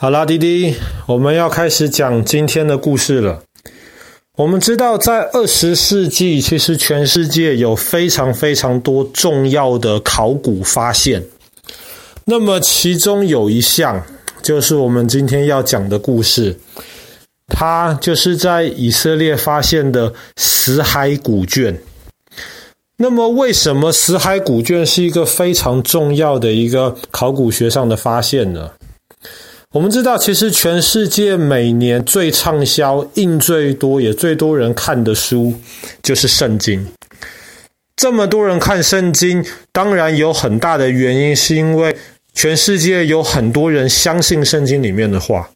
好啦，滴滴，我们要开始讲今天的故事了。我们知道，在二十世纪，其实全世界有非常非常多重要的考古发现。那么，其中有一项就是我们今天要讲的故事，它就是在以色列发现的死海古卷。那么，为什么死海古卷是一个非常重要的一个考古学上的发现呢？我们知道，其实全世界每年最畅销、印最多、也最多人看的书就是《圣经》。这么多人看《圣经》，当然有很大的原因，是因为全世界有很多人相信《圣经》里面的话。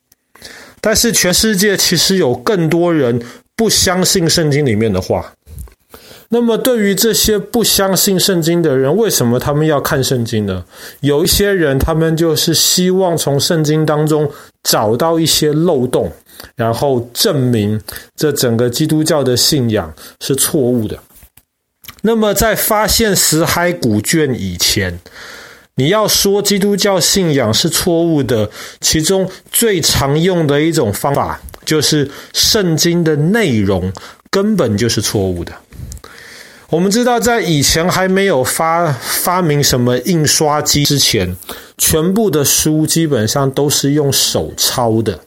但是，全世界其实有更多人不相信《圣经》里面的话。那么，对于这些不相信圣经的人，为什么他们要看圣经呢？有一些人，他们就是希望从圣经当中找到一些漏洞，然后证明这整个基督教的信仰是错误的。那么，在发现死海古卷以前，你要说基督教信仰是错误的，其中最常用的一种方法，就是圣经的内容根本就是错误的。我们知道，在以前还没有发发明什么印刷机之前，全部的书基本上都是用手抄的。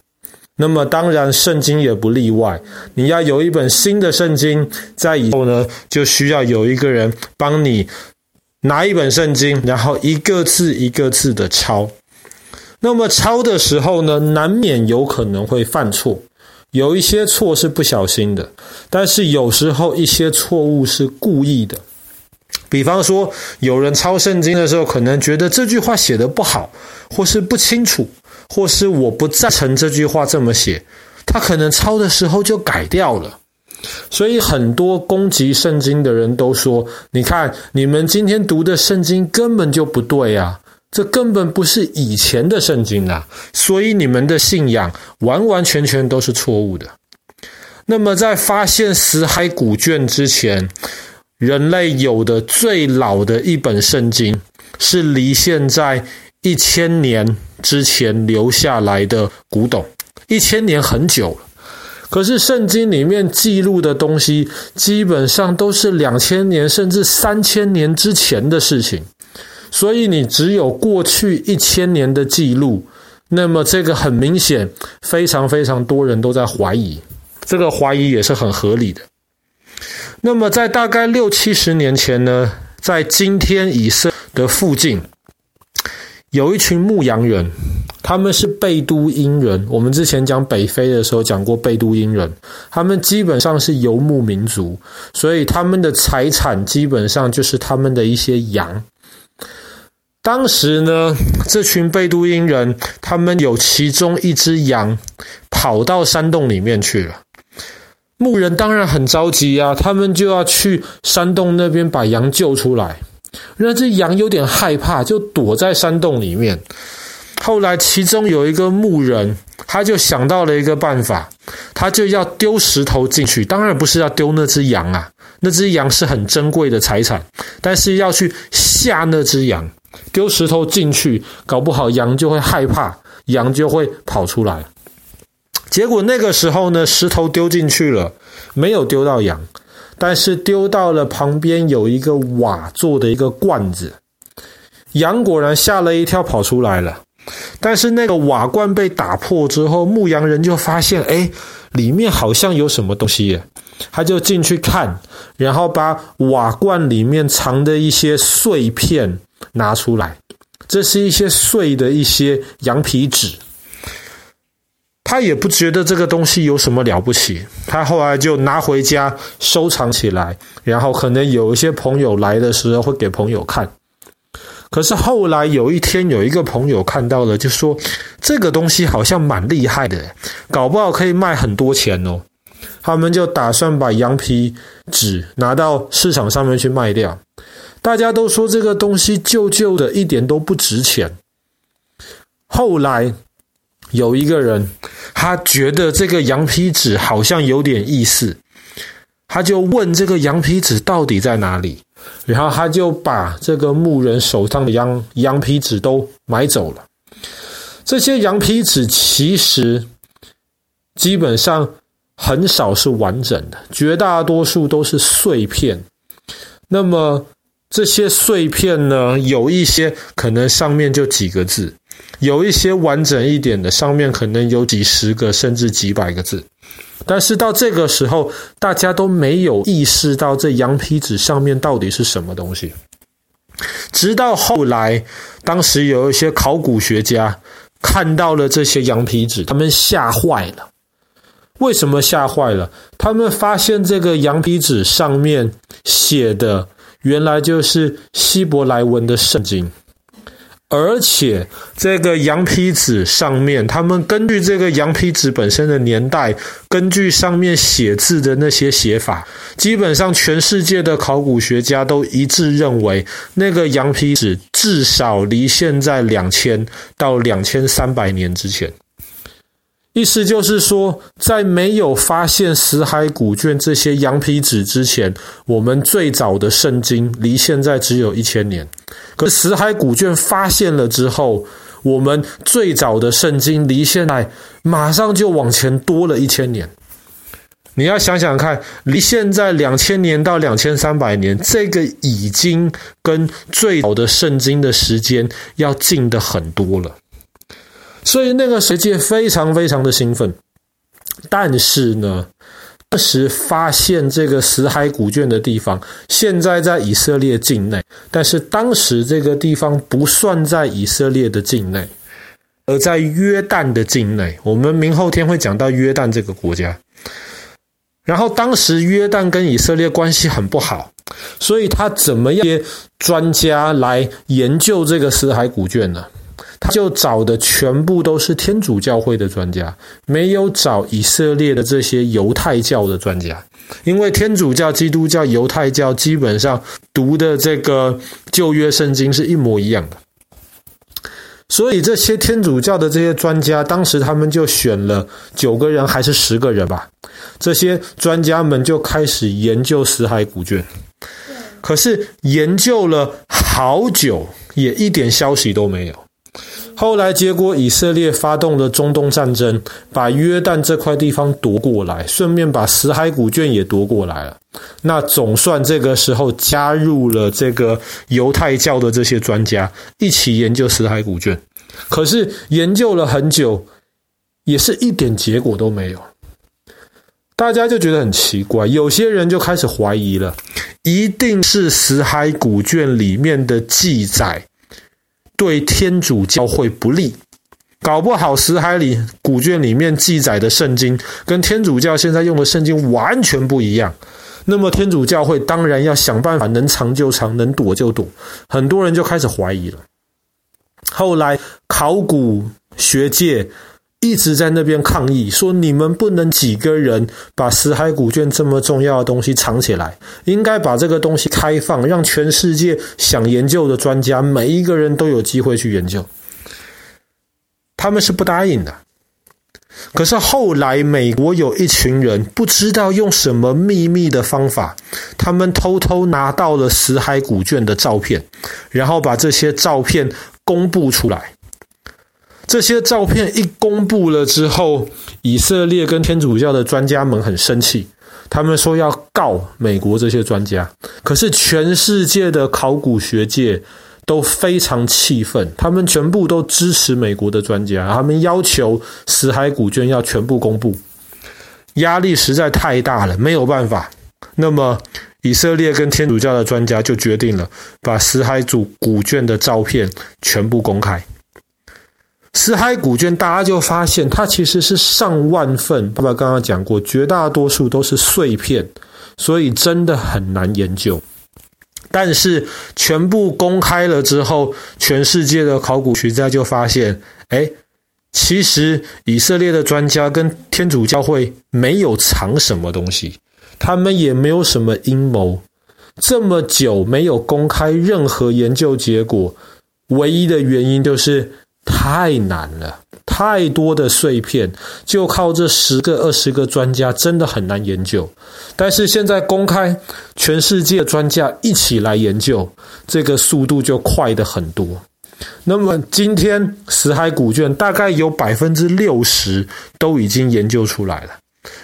那么，当然圣经也不例外。你要有一本新的圣经，在以后呢，就需要有一个人帮你拿一本圣经，然后一个字一个字的抄。那么抄的时候呢，难免有可能会犯错。有一些错是不小心的，但是有时候一些错误是故意的。比方说，有人抄圣经的时候，可能觉得这句话写得不好，或是不清楚，或是我不赞成这句话这么写，他可能抄的时候就改掉了。所以很多攻击圣经的人都说：“你看，你们今天读的圣经根本就不对啊。”这根本不是以前的圣经啊，所以你们的信仰完完全全都是错误的。那么，在发现死海古卷之前，人类有的最老的一本圣经是离现在一千年之前留下来的古董，一千年很久了。可是圣经里面记录的东西，基本上都是两千年甚至三千年之前的事情。所以你只有过去一千年的记录，那么这个很明显，非常非常多人都在怀疑，这个怀疑也是很合理的。那么在大概六七十年前呢，在今天以色列的附近，有一群牧羊人，他们是贝都因人。我们之前讲北非的时候讲过贝都因人，他们基本上是游牧民族，所以他们的财产基本上就是他们的一些羊。当时呢，这群贝都因人，他们有其中一只羊跑到山洞里面去了。牧人当然很着急啊，他们就要去山洞那边把羊救出来。那只羊有点害怕，就躲在山洞里面。后来，其中有一个牧人，他就想到了一个办法，他就要丢石头进去。当然不是要丢那只羊啊，那只羊是很珍贵的财产，但是要去吓那只羊。丢石头进去，搞不好羊就会害怕，羊就会跑出来。结果那个时候呢，石头丢进去了，没有丢到羊，但是丢到了旁边有一个瓦做的一个罐子，羊果然吓了一跳，跑出来了。但是那个瓦罐被打破之后，牧羊人就发现，哎，里面好像有什么东西耶，他就进去看，然后把瓦罐里面藏的一些碎片。拿出来，这是一些碎的一些羊皮纸。他也不觉得这个东西有什么了不起，他后来就拿回家收藏起来，然后可能有一些朋友来的时候会给朋友看。可是后来有一天，有一个朋友看到了，就说这个东西好像蛮厉害的，搞不好可以卖很多钱哦。他们就打算把羊皮纸拿到市场上面去卖掉。大家都说这个东西旧旧的，一点都不值钱。后来有一个人，他觉得这个羊皮纸好像有点意思，他就问这个羊皮纸到底在哪里，然后他就把这个牧人手上的羊羊皮纸都买走了。这些羊皮纸其实基本上很少是完整的，绝大多数都是碎片。那么这些碎片呢，有一些可能上面就几个字，有一些完整一点的，上面可能有几十个甚至几百个字。但是到这个时候，大家都没有意识到这羊皮纸上面到底是什么东西。直到后来，当时有一些考古学家看到了这些羊皮纸，他们吓坏了。为什么吓坏了？他们发现这个羊皮纸上面写的原来就是希伯来文的圣经。而且这个羊皮纸上面，他们根据这个羊皮纸本身的年代，根据上面写字的那些写法，基本上全世界的考古学家都一致认为，那个羊皮纸至少离现在两千到两千三百年之前。意思就是说，在没有发现死海古卷这些羊皮纸之前，我们最早的圣经离现在只有一千年。可是死海古卷发现了之后，我们最早的圣经离现在马上就往前多了一千年。你要想想看，离现在两千年到两千三百年，这个已经跟最早的圣经的时间要近的很多了。所以那个学界非常非常的兴奋，但是呢，当时发现这个死海古卷的地方，现在在以色列境内，但是当时这个地方不算在以色列的境内，而在约旦的境内。我们明后天会讲到约旦这个国家。然后当时约旦跟以色列关系很不好，所以他怎么样专家来研究这个死海古卷呢？他就找的全部都是天主教会的专家，没有找以色列的这些犹太教的专家，因为天主教、基督教、犹太教基本上读的这个旧约圣经是一模一样的，所以这些天主教的这些专家，当时他们就选了九个人还是十个人吧，这些专家们就开始研究死海古卷，可是研究了好久，也一点消息都没有。后来，结果以色列发动了中东战争，把约旦这块地方夺过来，顺便把死海古卷也夺过来了。那总算这个时候加入了这个犹太教的这些专家一起研究死海古卷，可是研究了很久，也是一点结果都没有。大家就觉得很奇怪，有些人就开始怀疑了，一定是死海古卷里面的记载。对天主教会不利，搞不好死海里古卷里面记载的圣经跟天主教现在用的圣经完全不一样。那么天主教会当然要想办法，能藏就藏，能躲就躲。很多人就开始怀疑了。后来考古学界。一直在那边抗议，说你们不能几个人把死海古卷这么重要的东西藏起来，应该把这个东西开放，让全世界想研究的专家每一个人都有机会去研究。他们是不答应的。可是后来，美国有一群人不知道用什么秘密的方法，他们偷偷拿到了死海古卷的照片，然后把这些照片公布出来。这些照片一公布了之后，以色列跟天主教的专家们很生气，他们说要告美国这些专家。可是全世界的考古学界都非常气愤，他们全部都支持美国的专家，他们要求死海古卷要全部公布。压力实在太大了，没有办法。那么以色列跟天主教的专家就决定了，把死海主古卷的照片全部公开。死海古卷，大家就发现它其实是上万份。爸爸刚刚讲过，绝大多数都是碎片，所以真的很难研究。但是全部公开了之后，全世界的考古学家就发现，哎，其实以色列的专家跟天主教会没有藏什么东西，他们也没有什么阴谋。这么久没有公开任何研究结果，唯一的原因就是。太难了，太多的碎片，就靠这十个、二十个专家，真的很难研究。但是现在公开，全世界专家一起来研究，这个速度就快得很多。那么今天死海古卷大概有百分之六十都已经研究出来了。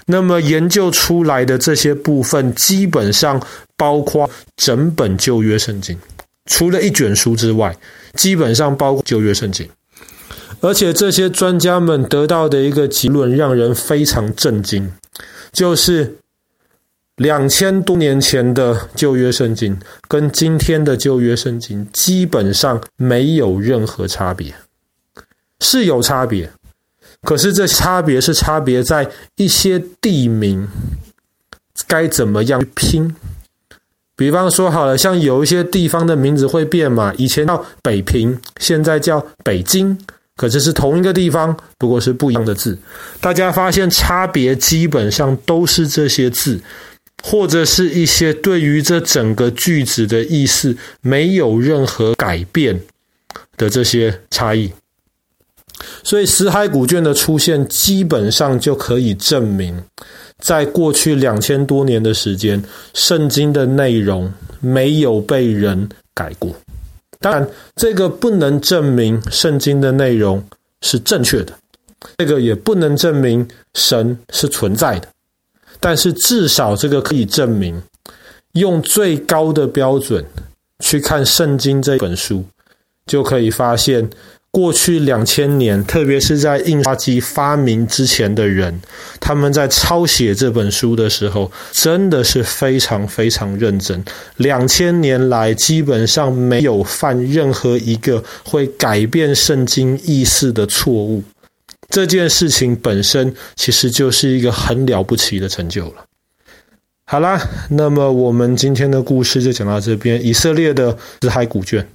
那么研究出来的这些部分，基本上包括整本旧约圣经，除了一卷书之外，基本上包括旧约圣经。而且这些专家们得到的一个结论让人非常震惊，就是两千多年前的旧约圣经跟今天的旧约圣经基本上没有任何差别，是有差别，可是这差别是差别在一些地名该怎么样拼。比方说好了，像有一些地方的名字会变嘛，以前叫北平，现在叫北京。可这是同一个地方，不过是不一样的字。大家发现差别基本上都是这些字，或者是一些对于这整个句子的意思没有任何改变的这些差异。所以死海古卷的出现，基本上就可以证明，在过去两千多年的时间，圣经的内容没有被人改过。当然，这个不能证明圣经的内容是正确的，这个也不能证明神是存在的。但是至少这个可以证明，用最高的标准去看圣经这本书，就可以发现。过去两千年，特别是在印刷机发明之前的人，他们在抄写这本书的时候，真的是非常非常认真。两千年来，基本上没有犯任何一个会改变圣经意思的错误。这件事情本身其实就是一个很了不起的成就了。好啦，那么我们今天的故事就讲到这边，以色列的死海古卷。